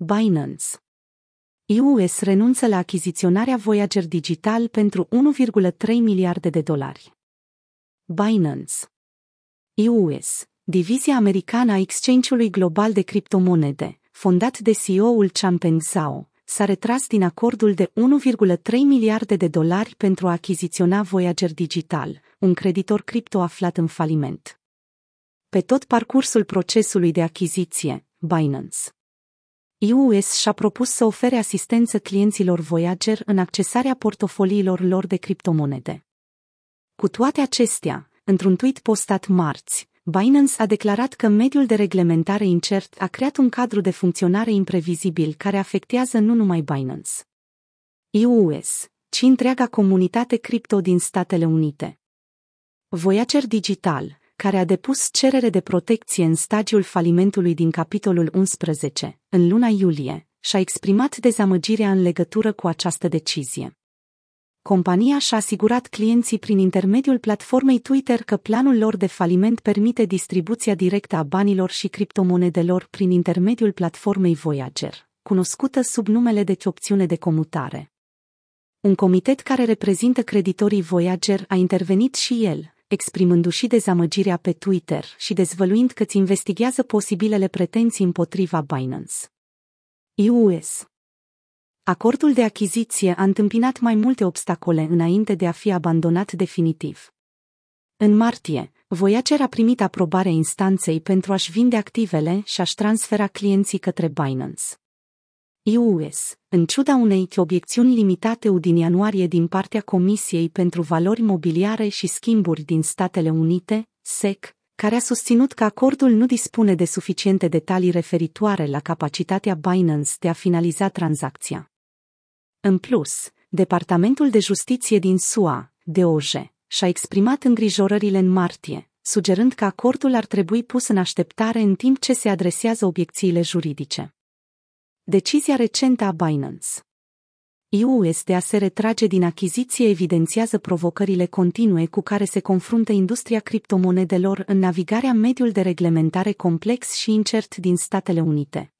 Binance. US renunță la achiziționarea Voyager Digital pentru 1,3 miliarde de dolari. Binance. US, divizia americană a exchange-ului global de criptomonede, fondat de CEO-ul Changpeng Zhao, s-a retras din acordul de 1,3 miliarde de dolari pentru a achiziționa Voyager Digital, un creditor cripto aflat în faliment. Pe tot parcursul procesului de achiziție, Binance US și-a propus să ofere asistență clienților Voyager în accesarea portofoliilor lor de criptomonede. Cu toate acestea, într-un tweet postat marți, Binance a declarat că mediul de reglementare incert a creat un cadru de funcționare imprevizibil care afectează nu numai Binance. US, ci întreaga comunitate cripto din Statele Unite. Voyager Digital, care a depus cerere de protecție în stadiul falimentului din capitolul 11, în luna iulie, și-a exprimat dezamăgirea în legătură cu această decizie. Compania și-a asigurat clienții prin intermediul platformei Twitter că planul lor de faliment permite distribuția directă a banilor și criptomonedelor prin intermediul platformei Voyager, cunoscută sub numele de opțiune de comutare. Un comitet care reprezintă creditorii Voyager a intervenit și el, exprimându-și dezamăgirea pe Twitter și dezvăluind că ți investigează posibilele pretenții împotriva Binance. US Acordul de achiziție a întâmpinat mai multe obstacole înainte de a fi abandonat definitiv. În martie, Voyager a primit aprobarea instanței pentru a-și vinde activele și a-și transfera clienții către Binance. US, în ciuda unei obiecțiuni limitate din ianuarie din partea Comisiei pentru Valori Mobiliare și Schimburi din Statele Unite, SEC, care a susținut că acordul nu dispune de suficiente detalii referitoare la capacitatea Binance de a finaliza tranzacția. În plus, Departamentul de Justiție din SUA, DOJ, și-a exprimat îngrijorările în martie, sugerând că acordul ar trebui pus în așteptare în timp ce se adresează obiecțiile juridice. Decizia recentă a Binance US de a se retrage din achiziție evidențiază provocările continue cu care se confruntă industria criptomonedelor în navigarea mediul de reglementare complex și incert din Statele Unite.